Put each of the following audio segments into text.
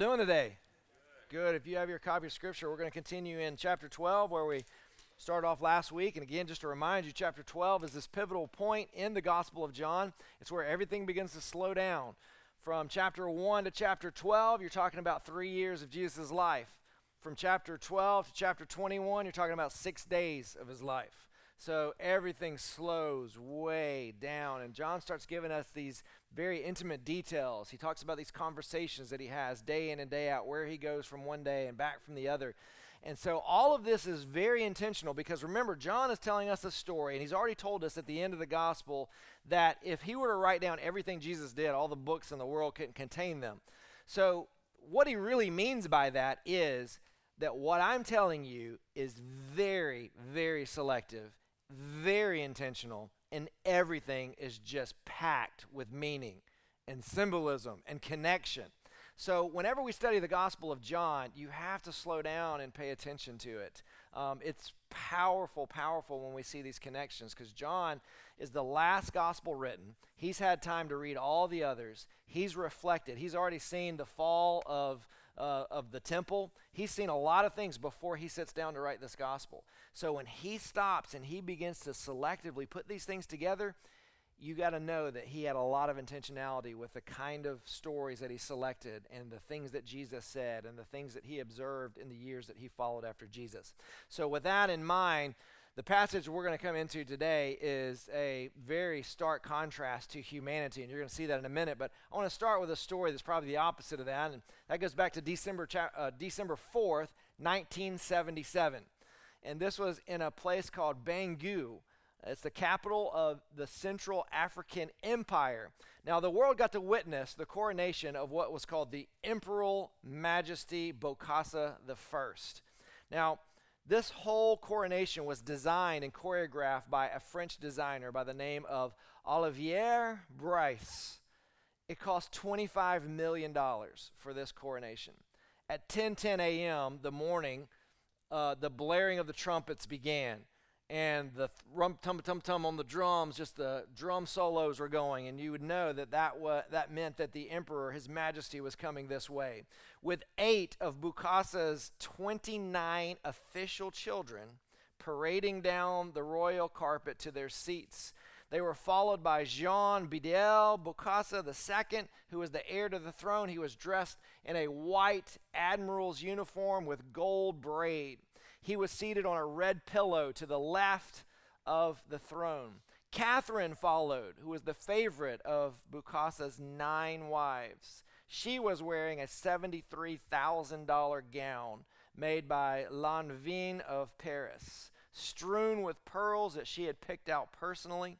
doing today? Good. If you have your copy of Scripture, we're going to continue in chapter 12 where we started off last week. And again, just to remind you, chapter 12 is this pivotal point in the Gospel of John. It's where everything begins to slow down. From chapter 1 to chapter 12, you're talking about three years of Jesus' life. From chapter 12 to chapter 21, you're talking about six days of his life. So everything slows way down. And John starts giving us these very intimate details. He talks about these conversations that he has day in and day out, where he goes from one day and back from the other. And so all of this is very intentional because remember, John is telling us a story, and he's already told us at the end of the gospel that if he were to write down everything Jesus did, all the books in the world couldn't contain them. So what he really means by that is that what I'm telling you is very, very selective very intentional, and everything is just packed with meaning and symbolism and connection. So, whenever we study the Gospel of John, you have to slow down and pay attention to it. Um, it's powerful, powerful when we see these connections because John is the last Gospel written. He's had time to read all the others, he's reflected, he's already seen the fall of uh, of the temple. He's seen a lot of things before he sits down to write this gospel. So when he stops and he begins to selectively put these things together, you got to know that he had a lot of intentionality with the kind of stories that he selected and the things that Jesus said and the things that he observed in the years that he followed after Jesus. So, with that in mind, the passage we're going to come into today is a very stark contrast to humanity, and you're going to see that in a minute. But I want to start with a story that's probably the opposite of that, and that goes back to December, uh, December 4th, 1977. And this was in a place called Bangui. It's the capital of the Central African Empire. Now, the world got to witness the coronation of what was called the Imperial Majesty Bokassa I. Now, this whole coronation was designed and choreographed by a French designer by the name of Olivier Brice. It cost $25 million for this coronation. At 10:10 a.m. the morning, uh, the blaring of the trumpets began and the rum tum tum tum on the drums, just the drum solos were going, and you would know that that, wa- that meant that the emperor, his majesty, was coming this way. With eight of Bokassa's 29 official children parading down the royal carpet to their seats. They were followed by Jean Bedel Bokassa II, who was the heir to the throne. He was dressed in a white admiral's uniform with gold braid. He was seated on a red pillow to the left of the throne. Catherine followed, who was the favorite of Bokassa's nine wives. She was wearing a $73,000 gown made by Lanvin of Paris, strewn with pearls that she had picked out personally.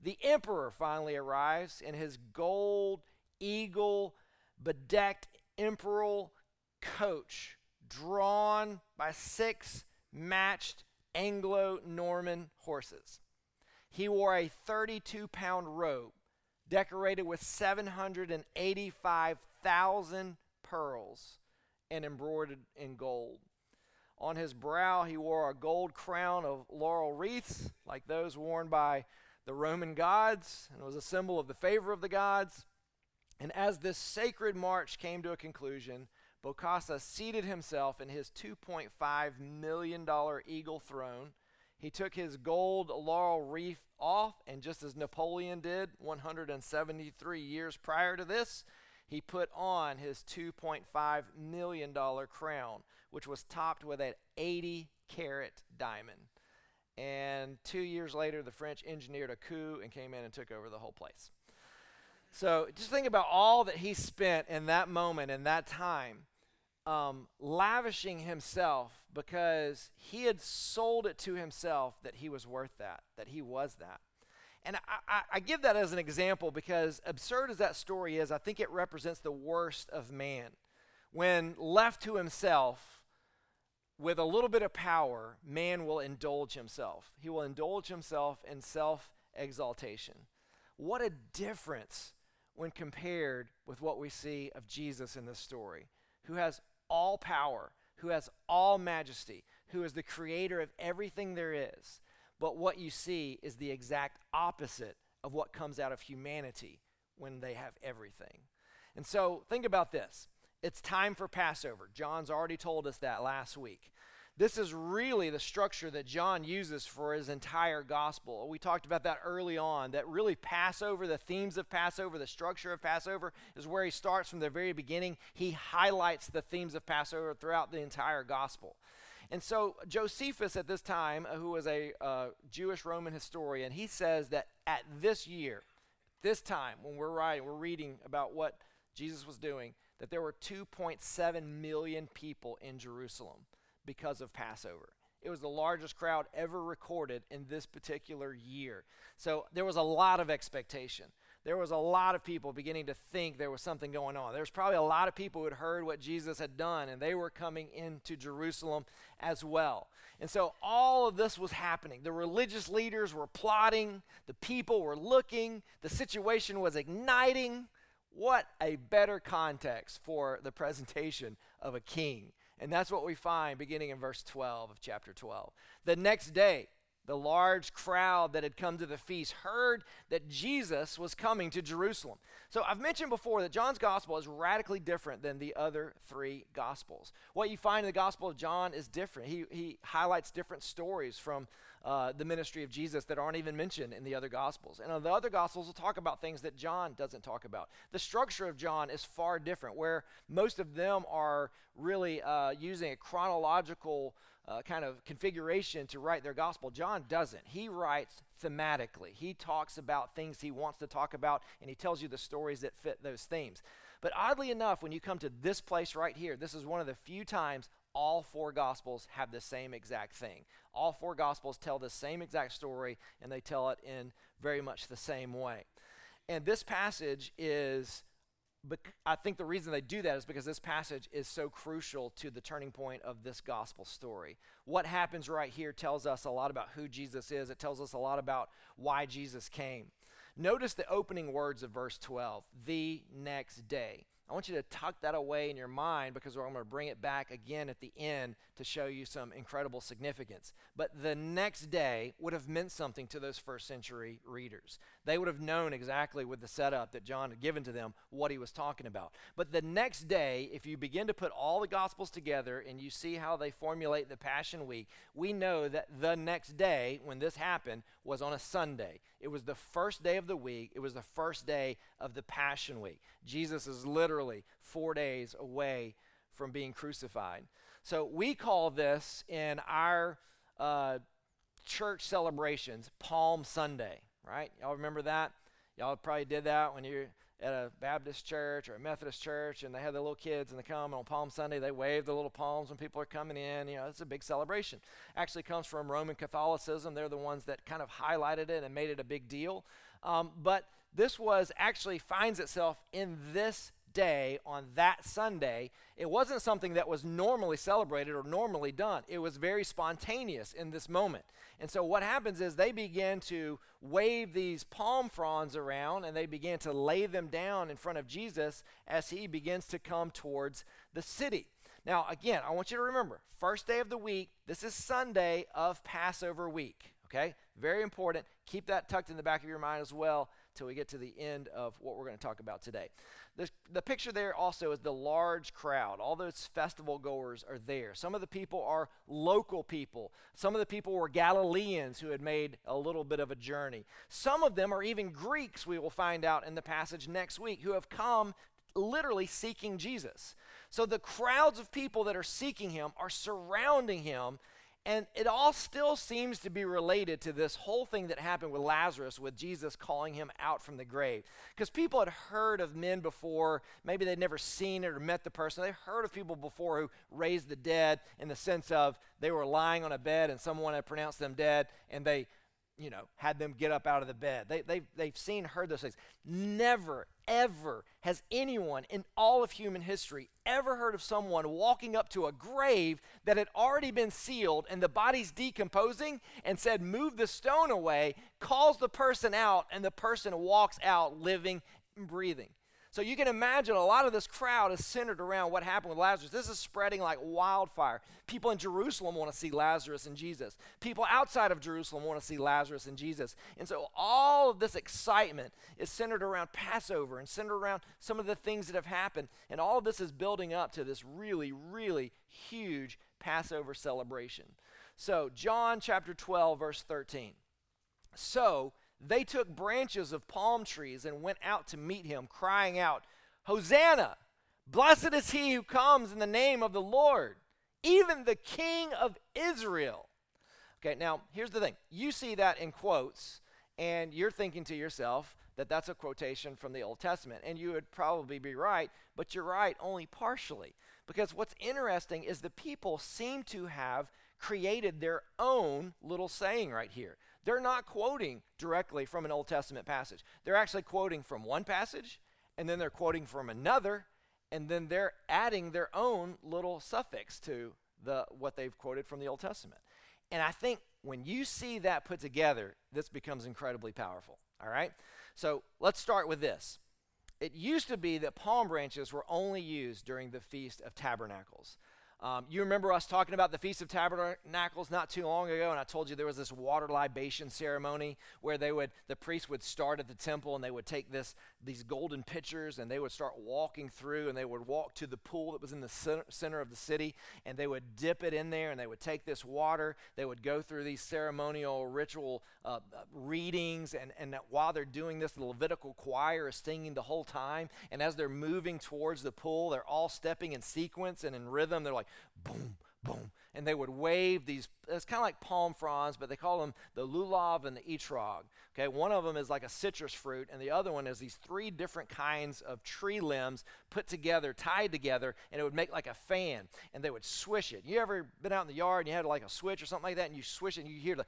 The emperor finally arrives in his gold eagle bedecked imperial coach drawn by six matched Anglo Norman horses. He wore a 32 pound robe decorated with 785,000 pearls and embroidered in gold. On his brow, he wore a gold crown of laurel wreaths, like those worn by the Roman gods, and was a symbol of the favor of the gods. And as this sacred march came to a conclusion, Bokassa seated himself in his $2.5 million eagle throne. He took his gold laurel wreath off, and just as Napoleon did 173 years prior to this, he put on his $2.5 million crown, which was topped with an 80 carat diamond. And two years later, the French engineered a coup and came in and took over the whole place. So just think about all that he spent in that moment, in that time, um, lavishing himself because he had sold it to himself that he was worth that, that he was that. And I, I, I, give that as an example because, absurd as that story is, I think it represents the worst of man. When left to himself, with a little bit of power, man will indulge himself. He will indulge himself in self exaltation. What a difference when compared with what we see of Jesus in this story, who has all power, who has all majesty, who is the creator of everything there is. But what you see is the exact opposite of what comes out of humanity when they have everything. And so think about this. It's time for Passover. John's already told us that last week. This is really the structure that John uses for his entire gospel. We talked about that early on, that really Passover, the themes of Passover, the structure of Passover is where he starts from the very beginning. He highlights the themes of Passover throughout the entire gospel. And so Josephus at this time, uh, who was a uh, Jewish Roman historian, he says that at this year, this time when we're writing, we're reading about what Jesus was doing, that there were 2.7 million people in Jerusalem because of Passover. It was the largest crowd ever recorded in this particular year. So there was a lot of expectation. There was a lot of people beginning to think there was something going on. There was probably a lot of people who had heard what Jesus had done, and they were coming into Jerusalem as well. And so all of this was happening. The religious leaders were plotting, the people were looking, the situation was igniting. What a better context for the presentation of a king and that's what we find beginning in verse 12 of chapter 12. The next day, the large crowd that had come to the feast heard that Jesus was coming to Jerusalem. So I've mentioned before that John's gospel is radically different than the other three gospels. What you find in the gospel of John is different. He, he highlights different stories from uh, the ministry of Jesus that aren't even mentioned in the other Gospels. And the other Gospels will talk about things that John doesn't talk about. The structure of John is far different, where most of them are really uh, using a chronological uh, kind of configuration to write their Gospel. John doesn't. He writes thematically, he talks about things he wants to talk about, and he tells you the stories that fit those themes. But oddly enough, when you come to this place right here, this is one of the few times all four gospels have the same exact thing. All four gospels tell the same exact story and they tell it in very much the same way. And this passage is I think the reason they do that is because this passage is so crucial to the turning point of this gospel story. What happens right here tells us a lot about who Jesus is. It tells us a lot about why Jesus came. Notice the opening words of verse 12 the next day. I want you to tuck that away in your mind because I'm going to bring it back again at the end to show you some incredible significance. But the next day would have meant something to those first century readers. They would have known exactly with the setup that John had given to them what he was talking about. But the next day, if you begin to put all the Gospels together and you see how they formulate the Passion Week, we know that the next day, when this happened, was on a Sunday. It was the first day of the week, it was the first day of the Passion Week. Jesus is literally four days away from being crucified. So we call this in our uh, church celebrations Palm Sunday right? Y'all remember that? Y'all probably did that when you're at a Baptist church or a Methodist church and they have the little kids and they come on Palm Sunday, they wave the little palms when people are coming in. You know, it's a big celebration. Actually comes from Roman Catholicism. They're the ones that kind of highlighted it and made it a big deal. Um, but this was actually finds itself in this day on that Sunday, it wasn't something that was normally celebrated or normally done. It was very spontaneous in this moment. And so what happens is they begin to wave these palm fronds around and they begin to lay them down in front of Jesus as he begins to come towards the city. Now, again, I want you to remember first day of the week, this is Sunday of Passover week. Okay? Very important. Keep that tucked in the back of your mind as well till we get to the end of what we're going to talk about today. The, the picture there also is the large crowd. All those festival goers are there. Some of the people are local people. Some of the people were Galileans who had made a little bit of a journey. Some of them are even Greeks, we will find out in the passage next week, who have come literally seeking Jesus. So the crowds of people that are seeking him are surrounding him and it all still seems to be related to this whole thing that happened with Lazarus, with Jesus calling him out from the grave. Because people had heard of men before, maybe they'd never seen it or met the person. They heard of people before who raised the dead in the sense of they were lying on a bed and someone had pronounced them dead and they you know, had them get up out of the bed. They, they've, they've seen, heard those things. Never, ever has anyone in all of human history ever heard of someone walking up to a grave that had already been sealed and the body's decomposing and said, Move the stone away, calls the person out, and the person walks out living and breathing. So you can imagine a lot of this crowd is centered around what happened with Lazarus. This is spreading like wildfire. People in Jerusalem want to see Lazarus and Jesus. People outside of Jerusalem want to see Lazarus and Jesus. And so all of this excitement is centered around Passover and centered around some of the things that have happened. And all of this is building up to this really, really huge Passover celebration. So, John chapter 12, verse 13. So, they took branches of palm trees and went out to meet him, crying out, Hosanna! Blessed is he who comes in the name of the Lord, even the King of Israel. Okay, now here's the thing. You see that in quotes, and you're thinking to yourself that that's a quotation from the Old Testament. And you would probably be right, but you're right only partially. Because what's interesting is the people seem to have created their own little saying right here. They're not quoting directly from an Old Testament passage. They're actually quoting from one passage, and then they're quoting from another, and then they're adding their own little suffix to the what they've quoted from the Old Testament. And I think when you see that put together, this becomes incredibly powerful. All right? So let's start with this. It used to be that palm branches were only used during the Feast of Tabernacles. Um, you remember us talking about the Feast of Tabernacles not too long ago, and I told you there was this water libation ceremony where they would, the priests would start at the temple and they would take this, these golden pitchers and they would start walking through and they would walk to the pool that was in the center, center of the city and they would dip it in there and they would take this water. They would go through these ceremonial ritual uh, readings, and, and while they're doing this, the Levitical choir is singing the whole time. And as they're moving towards the pool, they're all stepping in sequence and in rhythm. They're like, boom, boom. And they would wave these, it's kind of like palm fronds, but they call them the lulav and the etrog. Okay, one of them is like a citrus fruit, and the other one is these three different kinds of tree limbs put together, tied together, and it would make like a fan, and they would swish it. You ever been out in the yard and you had like a switch or something like that, and you swish it, and you hear the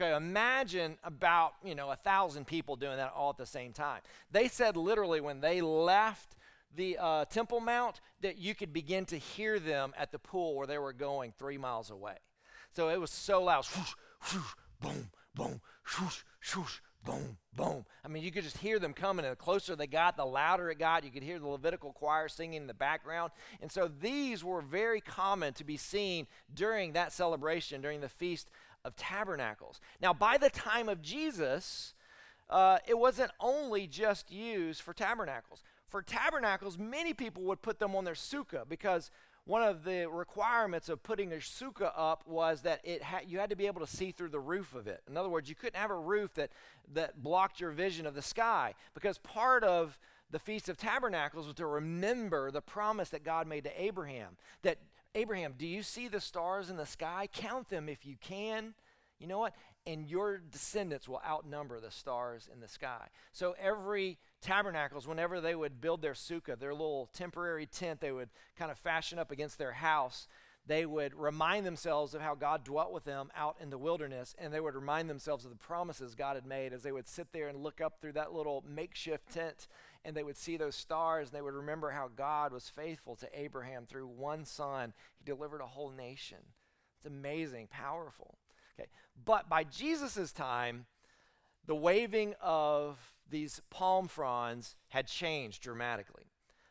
Okay, imagine about, you know, a thousand people doing that all at the same time. They said literally when they left the uh, Temple Mount that you could begin to hear them at the pool where they were going three miles away. So it was so loud. Swoosh, swoosh, boom, boom, swoosh, swoosh, boom, boom. I mean, you could just hear them coming, and the closer they got, the louder it got. You could hear the Levitical choir singing in the background. And so these were very common to be seen during that celebration, during the Feast of Tabernacles. Now, by the time of Jesus, uh, it wasn't only just used for tabernacles for tabernacles, many people would put them on their sukkah because one of the requirements of putting their sukkah up was that it ha- you had to be able to see through the roof of it. In other words, you couldn't have a roof that, that blocked your vision of the sky because part of the Feast of Tabernacles was to remember the promise that God made to Abraham. That, Abraham, do you see the stars in the sky? Count them if you can. You know what? And your descendants will outnumber the stars in the sky. So every tabernacles, whenever they would build their sukkah, their little temporary tent they would kind of fashion up against their house, they would remind themselves of how God dwelt with them out in the wilderness, and they would remind themselves of the promises God had made as they would sit there and look up through that little makeshift tent and they would see those stars and they would remember how God was faithful to Abraham through one son. He delivered a whole nation. It's amazing, powerful. Okay. But by Jesus' time, the waving of these palm fronds had changed dramatically.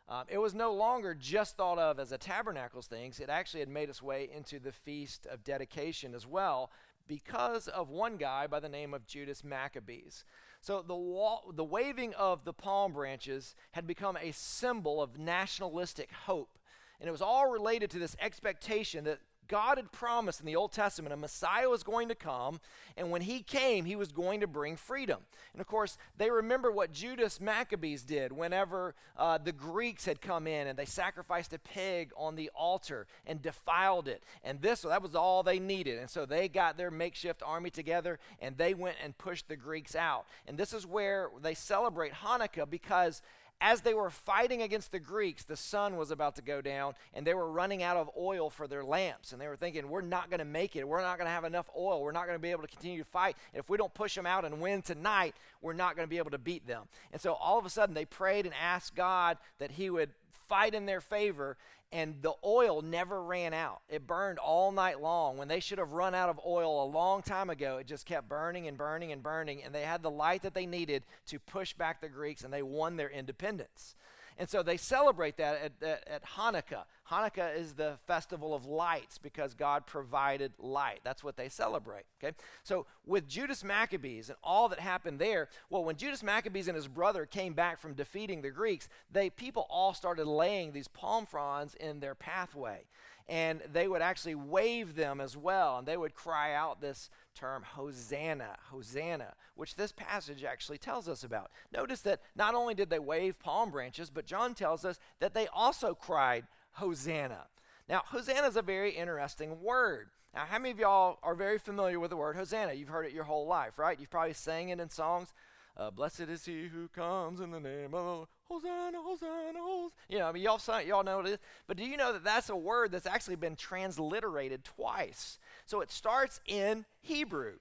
Um, it was no longer just thought of as a tabernacles thing. It actually had made its way into the feast of dedication as well because of one guy by the name of Judas Maccabees. So the, wa- the waving of the palm branches had become a symbol of nationalistic hope. And it was all related to this expectation that God had promised in the Old Testament a Messiah was going to come, and when he came, he was going to bring freedom. And of course, they remember what Judas Maccabees did whenever uh, the Greeks had come in and they sacrificed a pig on the altar and defiled it. And this, that was all they needed. And so they got their makeshift army together and they went and pushed the Greeks out. And this is where they celebrate Hanukkah because as they were fighting against the Greeks, the sun was about to go down and they were running out of oil for their lamps. And they were thinking, we're not going to make it. We're not going to have enough oil. We're not going to be able to continue to fight. And if we don't push them out and win tonight, we're not going to be able to beat them. And so all of a sudden they prayed and asked God that He would fight in their favor, and the oil never ran out. It burned all night long. When they should have run out of oil a long time ago, it just kept burning and burning and burning, and they had the light that they needed to push back the Greeks, and they won their independence. And so they celebrate that at, at, at, Hanukkah. Hanukkah is the festival of lights because God provided light. That's what they celebrate. Okay? So with Judas Maccabees and all that happened there, well, when Judas Maccabees and his brother came back from defeating the Greeks, they people all started laying these palm fronds in their pathway and they would actually wave them as well, and they would cry out this term, Hosanna, Hosanna, which this passage actually tells us about. Notice that not only did they wave palm branches, but John tells us that they also cried, Hosanna. Now, Hosanna is a very interesting word. Now, how many of y'all are very familiar with the word Hosanna? You've heard it your whole life, right? You've probably sang it in songs. Uh, Blessed is he who comes in the name of Hosanna, Hosanna, Hosanna. You know, I mean, y'all, y'all know what it is. But do you know that that's a word that's actually been transliterated twice? So it starts in Hebrew.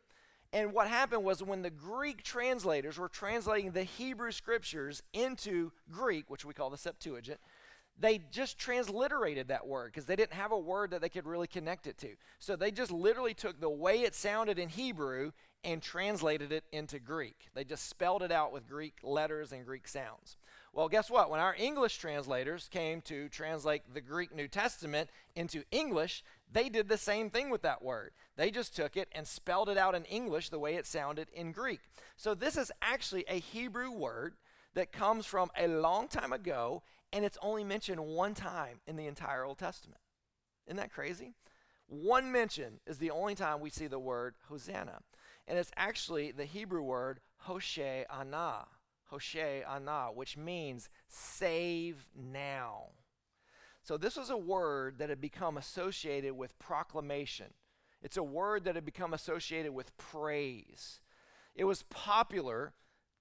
And what happened was when the Greek translators were translating the Hebrew scriptures into Greek, which we call the Septuagint, they just transliterated that word because they didn't have a word that they could really connect it to. So they just literally took the way it sounded in Hebrew and translated it into Greek. They just spelled it out with Greek letters and Greek sounds. Well, guess what? When our English translators came to translate the Greek New Testament into English, they did the same thing with that word. They just took it and spelled it out in English the way it sounded in Greek. So this is actually a Hebrew word that comes from a long time ago, and it's only mentioned one time in the entire Old Testament. Isn't that crazy? One mention is the only time we see the word Hosanna. And it's actually the Hebrew word Hoshe-anah. Hoshe-anah, which means save now. So this was a word that had become associated with proclamation. It's a word that had become associated with praise. It was popular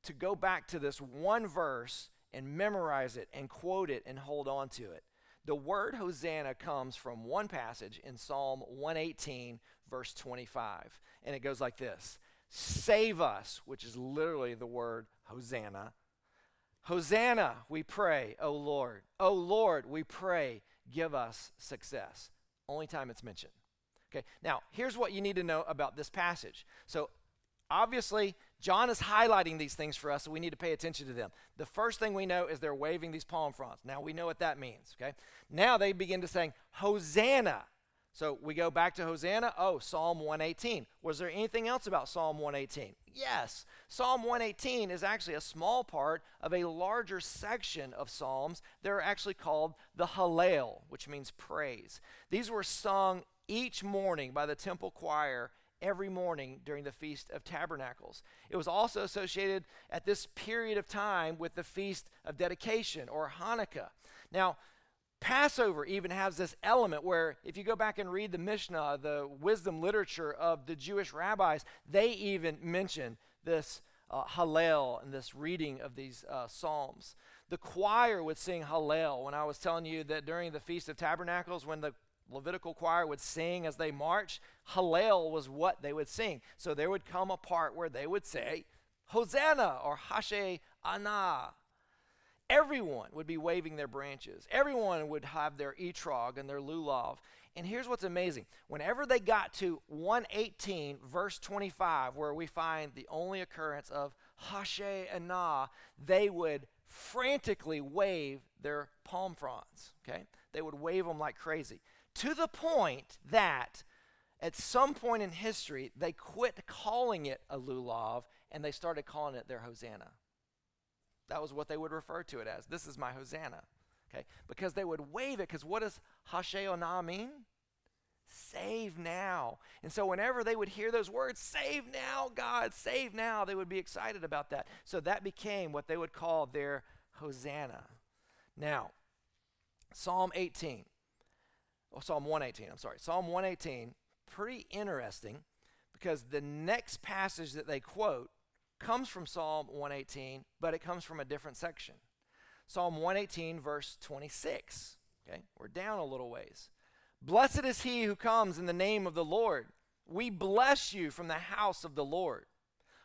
to go back to this one verse and memorize it and quote it and hold on to it. The word Hosanna comes from one passage in Psalm 118, verse 25. And it goes like this Save us, which is literally the word Hosanna. Hosanna, we pray, O Lord. O Lord, we pray, give us success. Only time it's mentioned. Okay, now here's what you need to know about this passage. So, obviously, John is highlighting these things for us, so we need to pay attention to them. The first thing we know is they're waving these palm fronds. Now we know what that means, okay? Now they begin to sing, Hosanna. So we go back to Hosanna. Oh, Psalm 118. Was there anything else about Psalm 118? Yes. Psalm 118 is actually a small part of a larger section of Psalms. They're actually called the Hallel, which means praise. These were sung each morning by the temple choir every morning during the Feast of Tabernacles. It was also associated at this period of time with the Feast of Dedication or Hanukkah. Now, Passover even has this element where, if you go back and read the Mishnah, the wisdom literature of the Jewish rabbis, they even mention this uh, Hallel and this reading of these uh, Psalms. The choir would sing Hallel. When I was telling you that during the Feast of Tabernacles, when the Levitical choir would sing as they marched, Hallel was what they would sing. So there would come a part where they would say, Hosanna or Hashe Anah everyone would be waving their branches. Everyone would have their etrog and their lulav. And here's what's amazing. Whenever they got to 118, verse 25, where we find the only occurrence of Hashe and Na, they would frantically wave their palm fronds. Okay? They would wave them like crazy. To the point that at some point in history, they quit calling it a lulav and they started calling it their Hosanna. That was what they would refer to it as. This is my Hosanna. Okay? Because they would wave it, because what does Hasheonah mean? Save now. And so whenever they would hear those words, save now, God, save now, they would be excited about that. So that became what they would call their Hosanna. Now, Psalm 18, oh, Psalm 118, I'm sorry, Psalm 118, pretty interesting because the next passage that they quote comes from Psalm 118, but it comes from a different section. Psalm 118, verse 26. Okay, we're down a little ways. Blessed is he who comes in the name of the Lord. We bless you from the house of the Lord.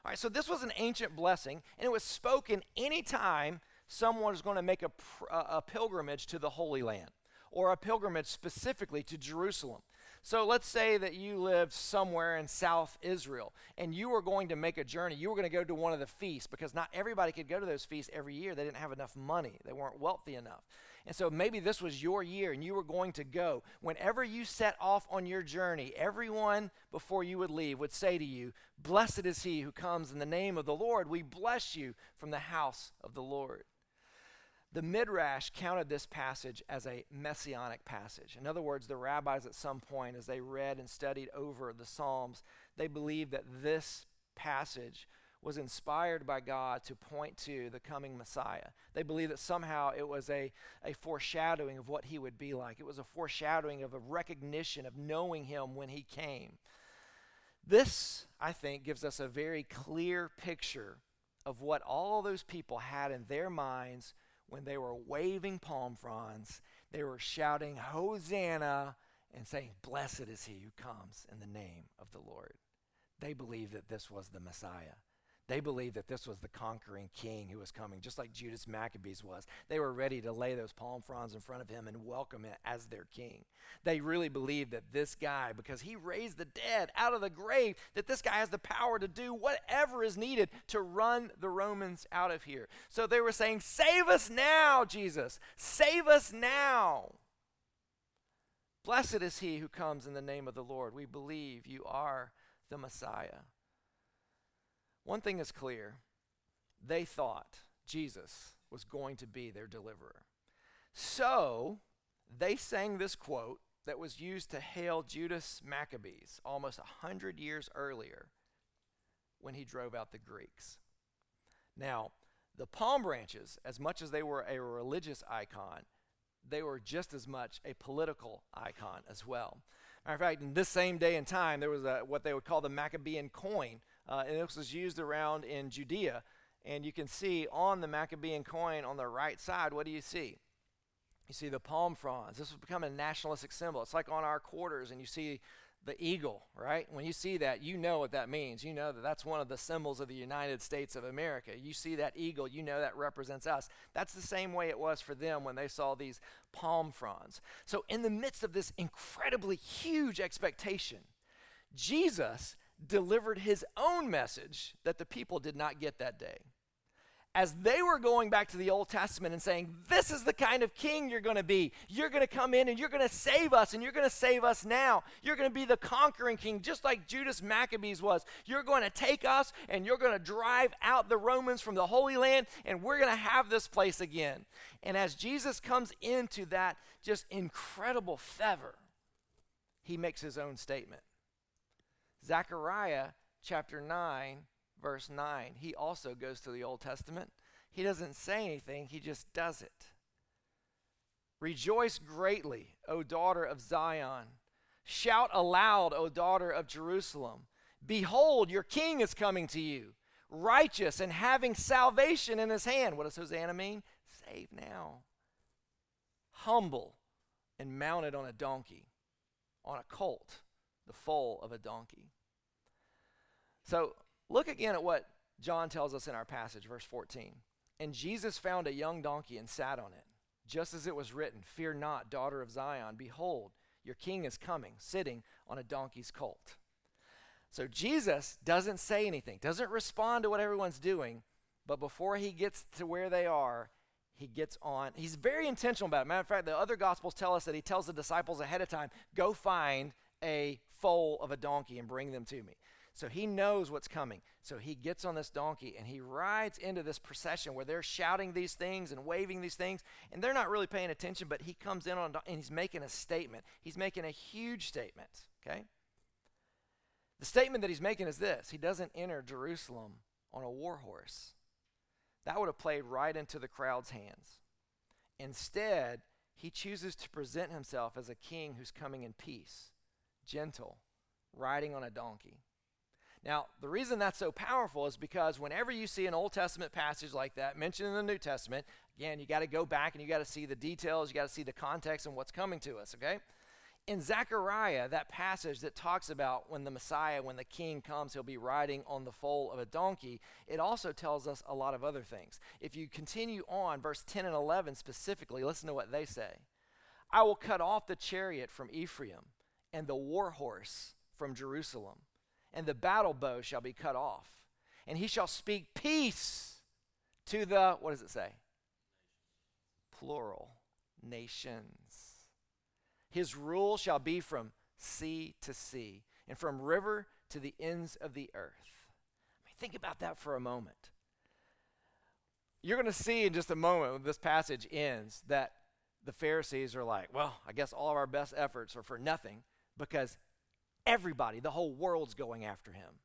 All right, so this was an ancient blessing, and it was spoken anytime someone is going to make a, a pilgrimage to the Holy Land or a pilgrimage specifically to Jerusalem. So let's say that you lived somewhere in South Israel and you were going to make a journey. You were going to go to one of the feasts because not everybody could go to those feasts every year. They didn't have enough money, they weren't wealthy enough. And so maybe this was your year and you were going to go. Whenever you set off on your journey, everyone before you would leave would say to you, Blessed is he who comes in the name of the Lord. We bless you from the house of the Lord. The Midrash counted this passage as a messianic passage. In other words, the rabbis at some point, as they read and studied over the Psalms, they believed that this passage was inspired by God to point to the coming Messiah. They believed that somehow it was a, a foreshadowing of what he would be like. It was a foreshadowing of a recognition of knowing him when he came. This, I think, gives us a very clear picture of what all those people had in their minds when they were waving palm fronds, they were shouting, Hosanna, and saying, Blessed is he who comes in the name of the Lord. They believed that this was the Messiah. They believed that this was the conquering king who was coming, just like Judas Maccabees was. They were ready to lay those palm fronds in front of him and welcome him as their king. They really believed that this guy, because he raised the dead out of the grave, that this guy has the power to do whatever is needed to run the Romans out of here. So they were saying, Save us now, Jesus! Save us now! Blessed is he who comes in the name of the Lord. We believe you are the Messiah. One thing is clear they thought Jesus was going to be their deliverer. So they sang this quote that was used to hail Judas Maccabees almost a hundred years earlier when he drove out the Greeks. Now, the palm branches, as much as they were a religious icon, they were just as much a political icon as well. Matter of fact, in this same day and time, there was a, what they would call the Maccabean coin, uh, and this was used around in Judea. And you can see on the Maccabean coin on the right side, what do you see? You see the palm fronds. This has become a nationalistic symbol. It's like on our quarters, and you see the eagle, right? When you see that, you know what that means. You know that that's one of the symbols of the United States of America. You see that eagle, you know that represents us. That's the same way it was for them when they saw these palm fronds. So, in the midst of this incredibly huge expectation, Jesus delivered his own message that the people did not get that day. As they were going back to the Old Testament and saying, This is the kind of king you're going to be. You're going to come in and you're going to save us, and you're going to save us now. You're going to be the conquering king, just like Judas Maccabees was. You're going to take us and you're going to drive out the Romans from the Holy Land, and we're going to have this place again. And as Jesus comes into that just incredible fever, he makes his own statement. Zechariah chapter 9, verse 9, he also goes to the Old Testament. He doesn't say anything, he just does it. Rejoice greatly, O daughter of Zion. Shout aloud, O daughter of Jerusalem. Behold, your king is coming to you, righteous and having salvation in his hand. What does Hosanna mean? Save now. Humble and mounted on a donkey, on a colt the foal of a donkey. So look again at what John tells us in our passage, verse 14. And Jesus found a young donkey and sat on it, just as it was written Fear not, daughter of Zion. Behold, your king is coming, sitting on a donkey's colt. So Jesus doesn't say anything, doesn't respond to what everyone's doing, but before he gets to where they are, he gets on. He's very intentional about it. Matter of fact, the other gospels tell us that he tells the disciples ahead of time, go find a foal of a donkey and bring them to me. So he knows what's coming. So he gets on this donkey and he rides into this procession where they're shouting these things and waving these things, and they're not really paying attention, but he comes in on and he's making a statement. He's making a huge statement, okay? The statement that he's making is this He doesn't enter Jerusalem on a war horse. That would have played right into the crowd's hands. Instead, he chooses to present himself as a king who's coming in peace gentle, riding on a donkey. Now, the reason that's so powerful is because whenever you see an Old Testament passage like that mentioned in the New Testament, again, you got to go back and you got to see the details, you got to see the context and what's coming to us, okay? in Zechariah, that passage that talks about when the Messiah, when the king comes, he'll be riding on the foal of a donkey, it also tells us a lot of other things. If you continue on, verse 10 and 11 specifically, listen to what they say I will cut off the chariot from Ephraim and the war horse from Jerusalem, and the battle bow shall be cut off, and he shall speak peace to the, what does it say? Plural, nations. His rule shall be from sea to sea and from river to the ends of the earth. I mean, think about that for a moment. You're going to see in just a moment when this passage ends that the Pharisees are like, well, I guess all of our best efforts are for nothing because everybody, the whole world's going after him.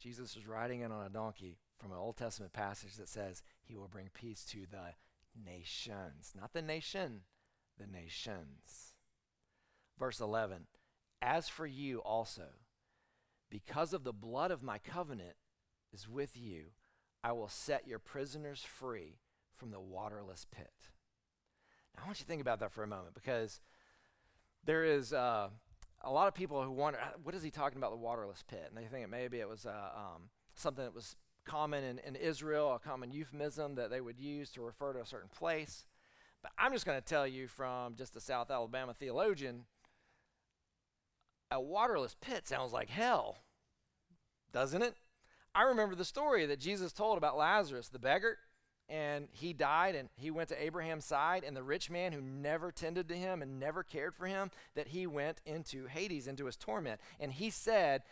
Jesus is riding in on a donkey from an Old Testament passage that says he will bring peace to the nations, not the nation, the nations. Verse 11 As for you also, because of the blood of my covenant is with you, I will set your prisoners free from the waterless pit. Now, I want you to think about that for a moment because there is uh, a lot of people who wonder, uh, what is he talking about, the waterless pit? And they think it maybe it was uh, um, something that was common in, in Israel, a common euphemism that they would use to refer to a certain place. But I'm just going to tell you from just a South Alabama theologian a waterless pit sounds like hell, doesn't it? I remember the story that Jesus told about Lazarus, the beggar, and he died and he went to Abraham's side, and the rich man who never tended to him and never cared for him, that he went into Hades, into his torment. And he said,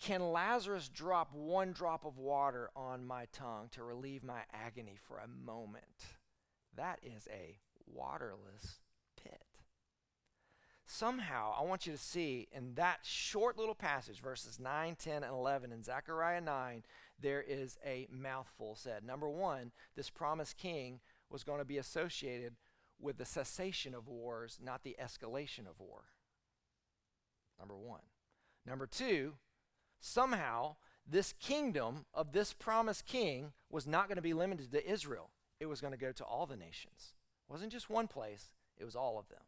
Can Lazarus drop one drop of water on my tongue to relieve my agony for a moment? That is a waterless pit. somehow I want you to see in that short little passage, verses 9, 10, and 11 in Zechariah 9, there is a mouthful said. Number one, this promised king was going to be associated with the cessation of wars, not the escalation of war. Number one. Number two, somehow this kingdom of this promised king was not going to be limited to Israel. It was going to go to all the nations. It wasn't just one place, it was all of them.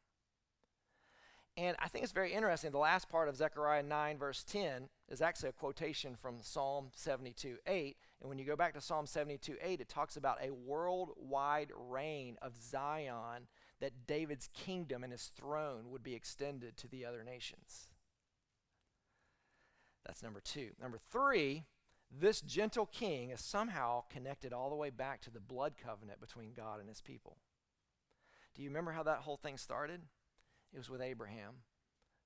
And I think it's very interesting. The last part of Zechariah 9, verse 10, is actually a quotation from Psalm 72 8. And when you go back to Psalm 72 8, it talks about a worldwide reign of Zion, that David's kingdom and his throne would be extended to the other nations. That's number two. Number three, this gentle king is somehow connected all the way back to the blood covenant between God and his people. Do you remember how that whole thing started? It was with Abraham.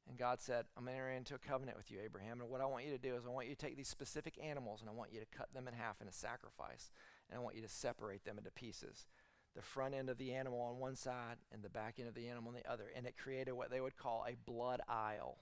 And God said, I'm entering into a covenant with you, Abraham. And what I want you to do is I want you to take these specific animals and I want you to cut them in half in a sacrifice. And I want you to separate them into pieces. The front end of the animal on one side and the back end of the animal on the other. And it created what they would call a blood aisle.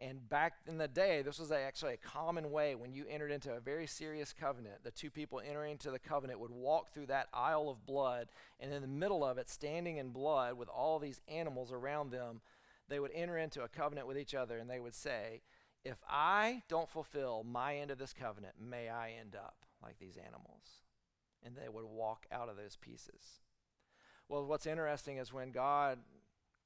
And back in the day, this was actually a common way when you entered into a very serious covenant. The two people entering into the covenant would walk through that aisle of blood, and in the middle of it, standing in blood with all these animals around them, they would enter into a covenant with each other, and they would say, If I don't fulfill my end of this covenant, may I end up like these animals. And they would walk out of those pieces. Well, what's interesting is when God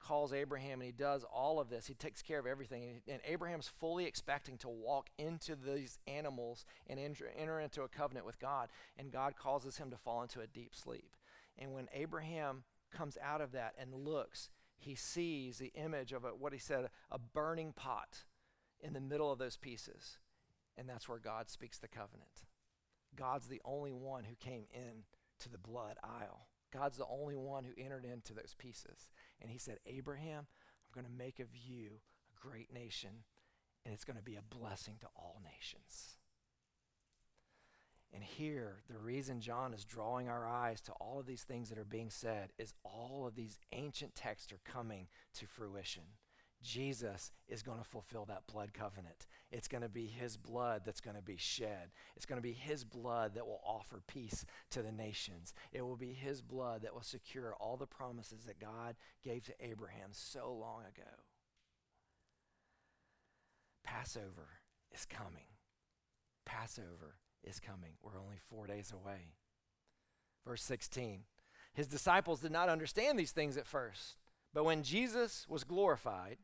calls Abraham and he does all of this. He takes care of everything. And Abraham's fully expecting to walk into these animals and enter, into a covenant with God. And God causes him to fall into a deep sleep. And when Abraham comes out of that and looks, he sees the image of a, what he said, a burning pot in the middle of those pieces. And that's where God speaks the covenant. God's the only one who came in to the blood aisle. God's the only one who entered into those pieces. And he said, Abraham, I'm going to make of you a great nation, and it's going to be a blessing to all nations. And here, the reason John is drawing our eyes to all of these things that are being said is all of these ancient texts are coming to fruition. Jesus is going to fulfill that blood covenant. It's going to be his blood that's going to be shed. It's going to be his blood that will offer peace to the nations. It will be his blood that will secure all the promises that God gave to Abraham so long ago. Passover is coming. Passover is coming. We're only four days away. Verse 16 His disciples did not understand these things at first. But when Jesus was glorified,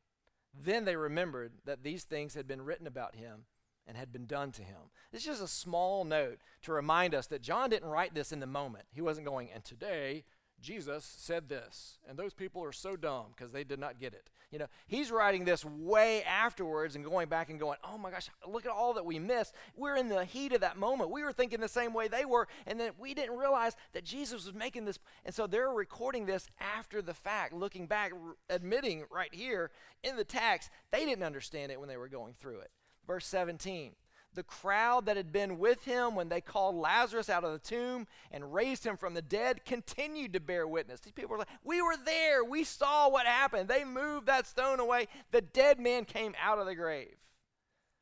then they remembered that these things had been written about him and had been done to him. It's just a small note to remind us that John didn't write this in the moment. He wasn't going, and today Jesus said this, and those people are so dumb because they did not get it. You know, he's writing this way afterwards and going back and going, oh my gosh, look at all that we missed. We're in the heat of that moment. We were thinking the same way they were, and then we didn't realize that Jesus was making this. And so they're recording this after the fact, looking back, admitting right here in the text, they didn't understand it when they were going through it. Verse 17 the crowd that had been with him when they called Lazarus out of the tomb and raised him from the dead continued to bear witness. These people were like, We were there. We saw what happened. They moved that stone away. The dead man came out of the grave.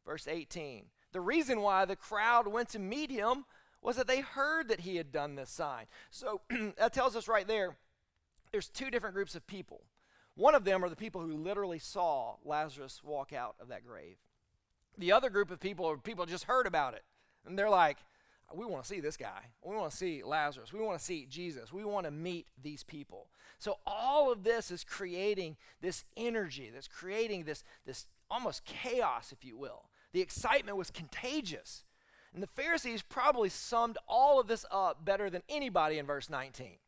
Verse 18. The reason why the crowd went to meet him was that they heard that he had done this sign. So that tells us right there there's two different groups of people. One of them are the people who literally saw Lazarus walk out of that grave. The other group of people people just heard about it. And they're like, we want to see this guy. We want to see Lazarus. We want to see Jesus. We want to meet these people. So all of this is creating this energy, that's creating this, this almost chaos, if you will. The excitement was contagious. And the Pharisees probably summed all of this up better than anybody in verse 19.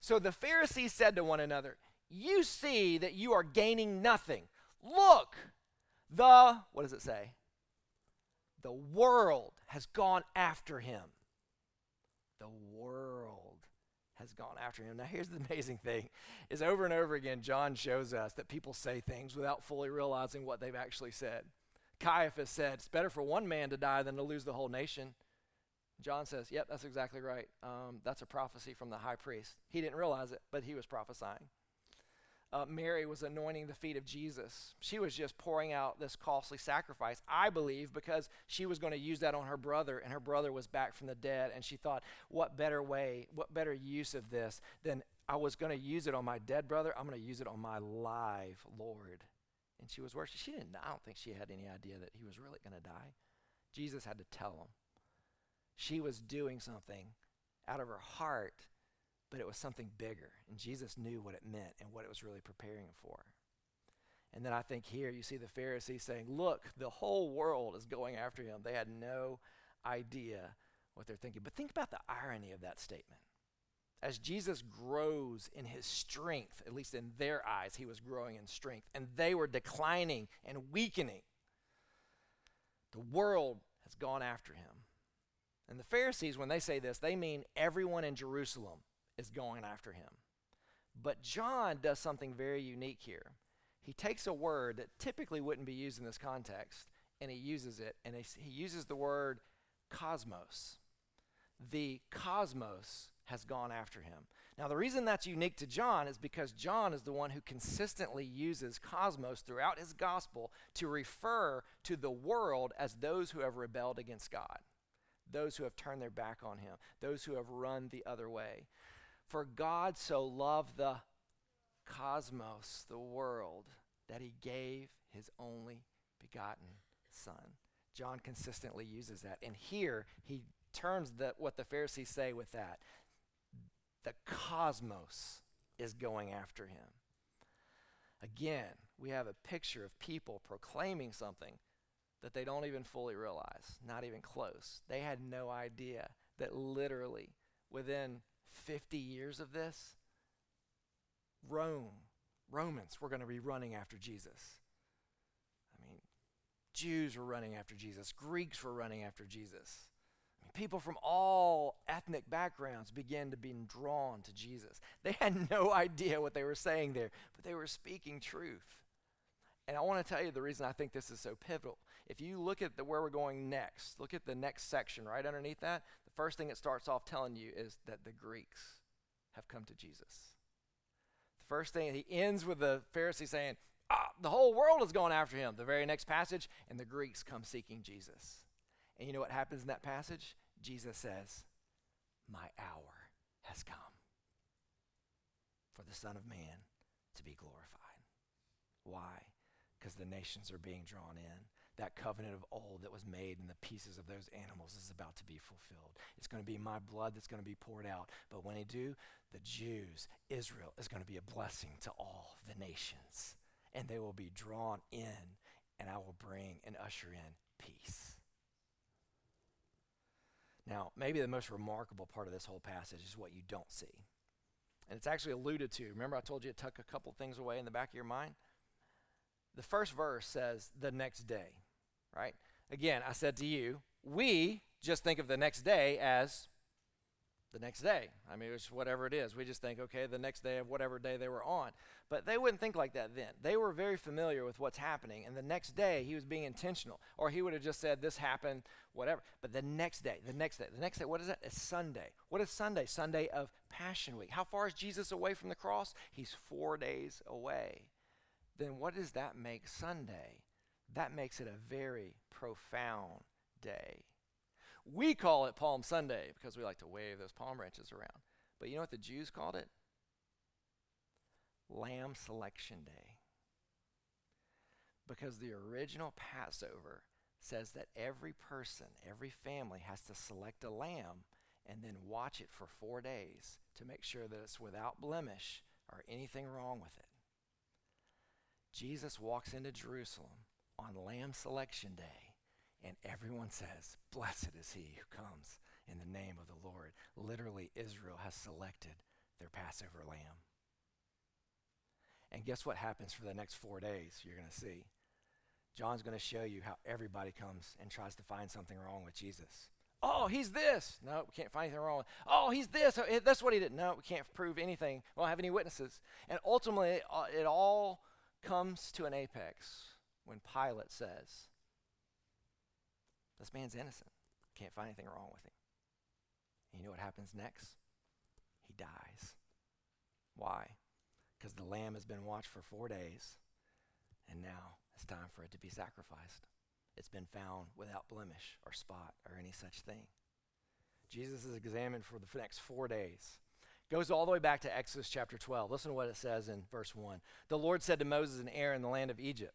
So the Pharisees said to one another, You see that you are gaining nothing. Look, the, what does it say? The world has gone after him. The world has gone after him. Now here's the amazing thing is over and over again John shows us that people say things without fully realizing what they've actually said. Caiaphas said, "It's better for one man to die than to lose the whole nation." John says, "Yep, that's exactly right. Um, that's a prophecy from the high priest. He didn't realize it, but he was prophesying." Uh, Mary was anointing the feet of Jesus. She was just pouring out this costly sacrifice, I believe, because she was going to use that on her brother, and her brother was back from the dead. And she thought, what better way, what better use of this than I was going to use it on my dead brother? I'm going to use it on my live Lord. And she was worshiping. She didn't, I don't think she had any idea that he was really going to die. Jesus had to tell him. She was doing something out of her heart but it was something bigger. And Jesus knew what it meant and what it was really preparing for. And then I think here you see the Pharisees saying, Look, the whole world is going after him. They had no idea what they're thinking. But think about the irony of that statement. As Jesus grows in his strength, at least in their eyes, he was growing in strength, and they were declining and weakening. The world has gone after him. And the Pharisees, when they say this, they mean everyone in Jerusalem is going after him. But John does something very unique here. He takes a word that typically wouldn't be used in this context and he uses it, and he uses the word cosmos. The cosmos has gone after him. Now, the reason that's unique to John is because John is the one who consistently uses cosmos throughout his gospel to refer to the world as those who have rebelled against God, those who have turned their back on him, those who have run the other way. For God so loved the cosmos, the world, that he gave his only begotten Son. John consistently uses that. And here he turns the, what the Pharisees say with that. The cosmos is going after him. Again, we have a picture of people proclaiming something that they don't even fully realize, not even close. They had no idea that literally within 50 years of this, Rome, Romans were going to be running after Jesus. I mean, Jews were running after Jesus, Greeks were running after Jesus. I mean, people from all ethnic backgrounds began to be drawn to Jesus. They had no idea what they were saying there, but they were speaking truth. And I want to tell you the reason I think this is so pivotal. If you look at the, where we're going next, look at the next section right underneath that. First thing it starts off telling you is that the Greeks have come to Jesus. The first thing, he ends with the Pharisee saying, ah, the whole world is going after him. The very next passage, and the Greeks come seeking Jesus. And you know what happens in that passage? Jesus says, My hour has come for the Son of Man to be glorified. Why? because the nations are being drawn in. That covenant of old that was made in the pieces of those animals is about to be fulfilled. It's going to be my blood that's going to be poured out. But when I do, the Jews, Israel, is going to be a blessing to all the nations. And they will be drawn in, and I will bring and usher in peace. Now, maybe the most remarkable part of this whole passage is what you don't see. And it's actually alluded to. Remember, I told you to tuck a couple things away in the back of your mind? The first verse says, the next day, right? Again, I said to you, we just think of the next day as the next day. I mean, it's whatever it is. We just think, okay, the next day of whatever day they were on. But they wouldn't think like that then. They were very familiar with what's happening. And the next day, he was being intentional. Or he would have just said, this happened, whatever. But the next day, the next day, the next day, what is that? It's Sunday. What is Sunday? Sunday of Passion Week. How far is Jesus away from the cross? He's four days away. Then what does that make Sunday? That makes it a very profound day. We call it Palm Sunday because we like to wave those palm branches around. But you know what the Jews called it? Lamb Selection Day. Because the original Passover says that every person, every family has to select a lamb and then watch it for four days to make sure that it's without blemish or anything wrong with it. Jesus walks into Jerusalem on Lamb Selection Day and everyone says, Blessed is he who comes in the name of the Lord. Literally, Israel has selected their Passover lamb. And guess what happens for the next four days? You're going to see. John's going to show you how everybody comes and tries to find something wrong with Jesus. Oh, he's this. No, we can't find anything wrong. Oh, he's this. Oh, that's what he did. No, we can't prove anything. We don't have any witnesses. And ultimately, it all comes to an apex when Pilate says, this man's innocent. Can't find anything wrong with him. And you know what happens next? He dies. Why? Because the lamb has been watched for four days, and now it's time for it to be sacrificed. It's been found without blemish or spot or any such thing. Jesus is examined for the next four days. Goes all the way back to Exodus chapter 12. Listen to what it says in verse 1. The Lord said to Moses and Aaron in the land of Egypt,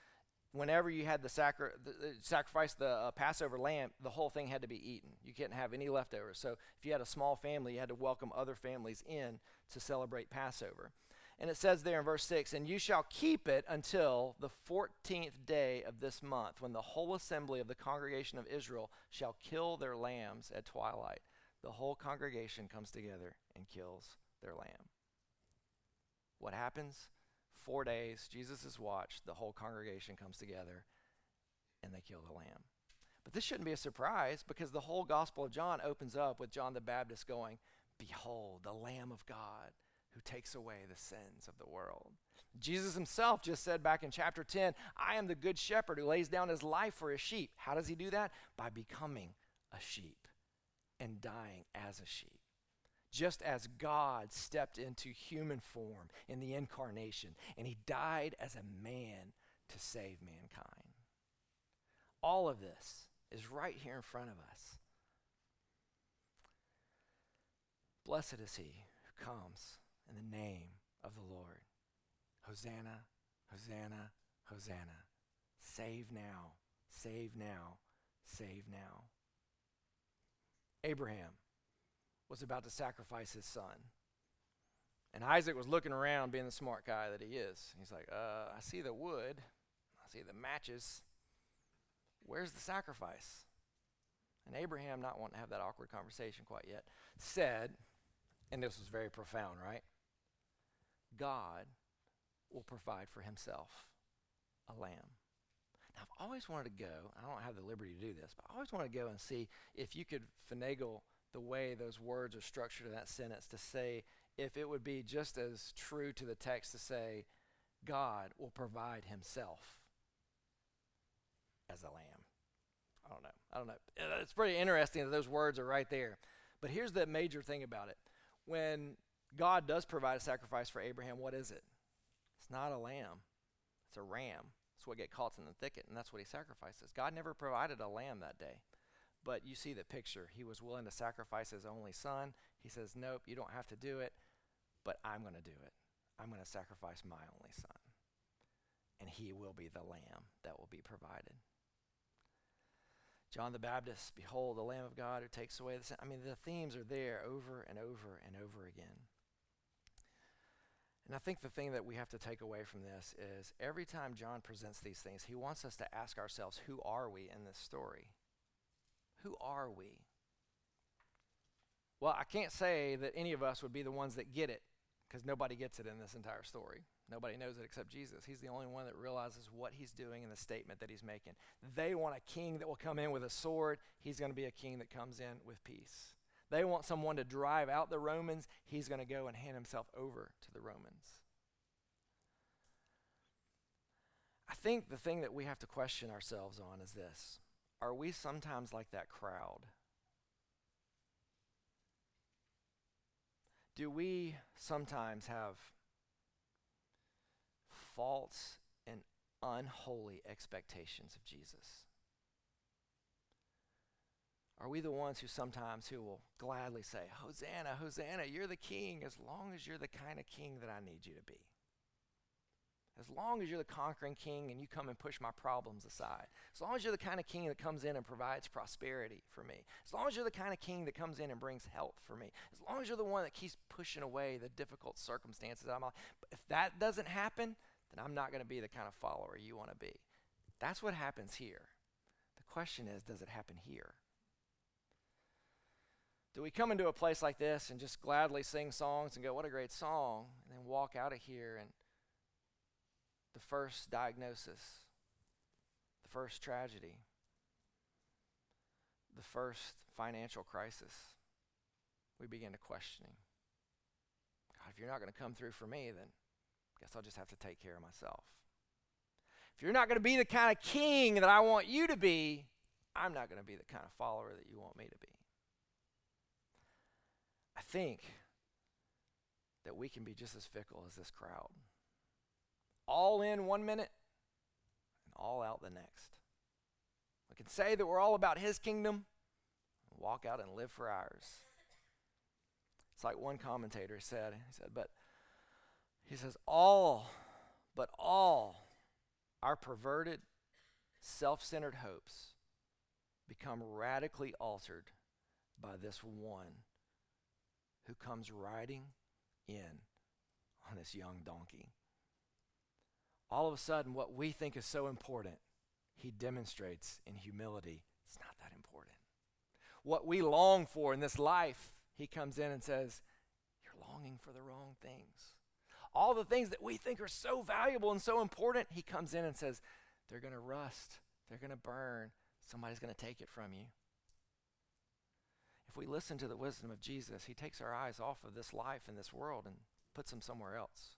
whenever you had the, sacri- the, the sacrifice the uh, Passover lamb, the whole thing had to be eaten. You couldn't have any leftovers. So if you had a small family, you had to welcome other families in to celebrate Passover. And it says there in verse 6 And you shall keep it until the 14th day of this month, when the whole assembly of the congregation of Israel shall kill their lambs at twilight. The whole congregation comes together and kills their lamb. What happens? Four days, Jesus is watched, the whole congregation comes together, and they kill the lamb. But this shouldn't be a surprise because the whole Gospel of John opens up with John the Baptist going, Behold, the Lamb of God who takes away the sins of the world. Jesus himself just said back in chapter 10, I am the good shepherd who lays down his life for his sheep. How does he do that? By becoming a sheep and dying as a sheep just as God stepped into human form in the incarnation and he died as a man to save mankind. All of this is right here in front of us. Blessed is he who comes in the name of the Lord. Hosanna, Hosanna, Hosanna. Save now, save now, save now. Abraham was about to sacrifice his son. And Isaac was looking around, being the smart guy that he is. He's like, uh, I see the wood, I see the matches. Where's the sacrifice? And Abraham, not wanting to have that awkward conversation quite yet, said, and this was very profound, right? God will provide for himself a lamb. Now, I've always wanted to go, I don't have the liberty to do this, but I always want to go and see if you could finagle the way those words are structured in that sentence to say if it would be just as true to the text to say, God will provide himself as a lamb. I don't know. I don't know. Uh, it's pretty interesting that those words are right there. But here's the major thing about it when God does provide a sacrifice for Abraham, what is it? It's not a lamb, it's a ram. It's what get caught in the thicket, and that's what he sacrifices. God never provided a lamb that day. But you see the picture. He was willing to sacrifice his only son. He says, Nope, you don't have to do it, but I'm going to do it. I'm going to sacrifice my only son. And he will be the lamb that will be provided. John the Baptist, behold, the Lamb of God who takes away the sin. I mean, the themes are there over and over and over again. And I think the thing that we have to take away from this is every time John presents these things, he wants us to ask ourselves, who are we in this story? Who are we? Well, I can't say that any of us would be the ones that get it because nobody gets it in this entire story. Nobody knows it except Jesus. He's the only one that realizes what he's doing in the statement that he's making. They want a king that will come in with a sword. He's going to be a king that comes in with peace. They want someone to drive out the Romans. He's going to go and hand himself over to the Romans. I think the thing that we have to question ourselves on is this Are we sometimes like that crowd? Do we sometimes have false and unholy expectations of Jesus? Are we the ones who sometimes who will gladly say, Hosanna, Hosanna, you're the king, as long as you're the kind of king that I need you to be? As long as you're the conquering king and you come and push my problems aside. As long as you're the kind of king that comes in and provides prosperity for me. As long as you're the kind of king that comes in and brings health for me. As long as you're the one that keeps pushing away the difficult circumstances I'm on. But if that doesn't happen, then I'm not going to be the kind of follower you want to be. That's what happens here. The question is, does it happen here? Do we come into a place like this and just gladly sing songs and go, what a great song, and then walk out of here and the first diagnosis, the first tragedy, the first financial crisis, we begin to questioning. God, if you're not going to come through for me, then I guess I'll just have to take care of myself. If you're not going to be the kind of king that I want you to be, I'm not going to be the kind of follower that you want me to be. I think that we can be just as fickle as this crowd. All in one minute and all out the next. We can say that we're all about His kingdom, and walk out and live for ours. It's like one commentator said, he said, but he says, all, but all our perverted, self centered hopes become radically altered by this one who comes riding in on this young donkey. All of a sudden, what we think is so important, he demonstrates in humility. It's not that important. What we long for in this life, he comes in and says, You're longing for the wrong things. All the things that we think are so valuable and so important, he comes in and says, They're going to rust, they're going to burn, somebody's going to take it from you. If we listen to the wisdom of Jesus, he takes our eyes off of this life and this world and puts them somewhere else.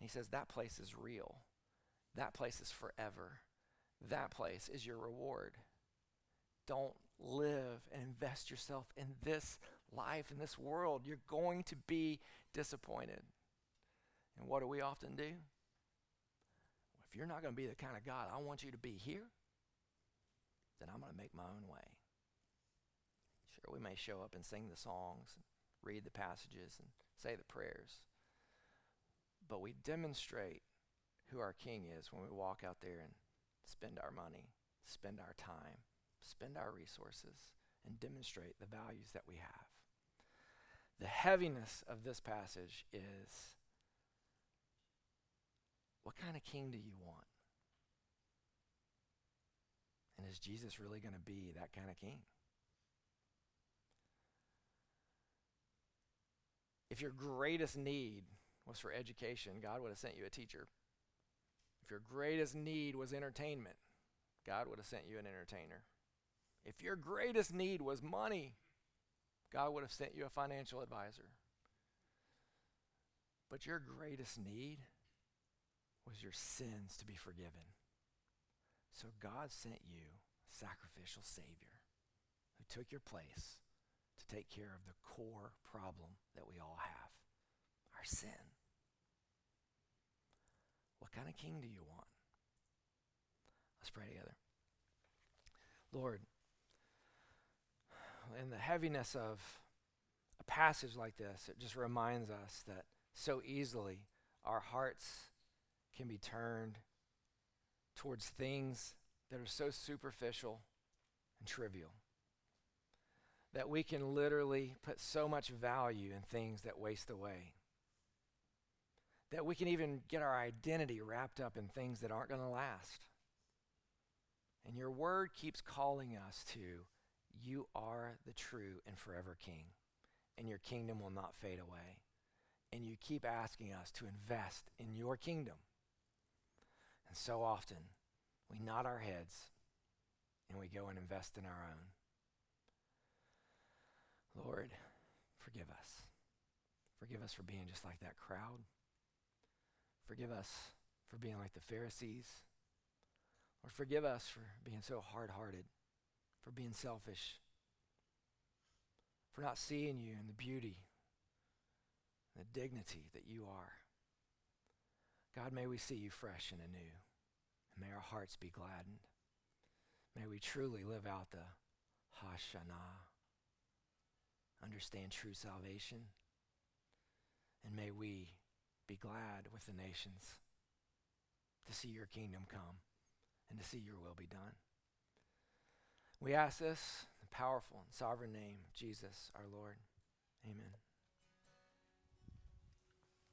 And he says, That place is real. That place is forever. That place is your reward. Don't live and invest yourself in this life, in this world. You're going to be disappointed. And what do we often do? If you're not going to be the kind of God I want you to be here, then I'm going to make my own way. Sure, we may show up and sing the songs, and read the passages, and say the prayers. But we demonstrate who our King is when we walk out there and spend our money, spend our time, spend our resources, and demonstrate the values that we have. The heaviness of this passage is what kind of king do you want? And is Jesus really going to be that kind of king? If your greatest need was for education, God would have sent you a teacher. If your greatest need was entertainment, God would have sent you an entertainer. If your greatest need was money, God would have sent you a financial advisor. But your greatest need was your sins to be forgiven. So God sent you a sacrificial Savior who took your place to take care of the core problem that we all have our sin. What kind of king do you want? Let's pray together. Lord, in the heaviness of a passage like this, it just reminds us that so easily our hearts can be turned towards things that are so superficial and trivial. That we can literally put so much value in things that waste away. That we can even get our identity wrapped up in things that aren't going to last. And your word keeps calling us to you are the true and forever King, and your kingdom will not fade away. And you keep asking us to invest in your kingdom. And so often, we nod our heads and we go and invest in our own. Lord, forgive us. Forgive us for being just like that crowd. Forgive us for being like the Pharisees. Lord, forgive us for being so hard hearted, for being selfish, for not seeing you in the beauty, the dignity that you are. God, may we see you fresh and anew, and may our hearts be gladdened. May we truly live out the Hosanna, understand true salvation, and may we be glad with the nations to see your kingdom come and to see your will be done. We ask this in the powerful and sovereign name of Jesus our Lord. Amen.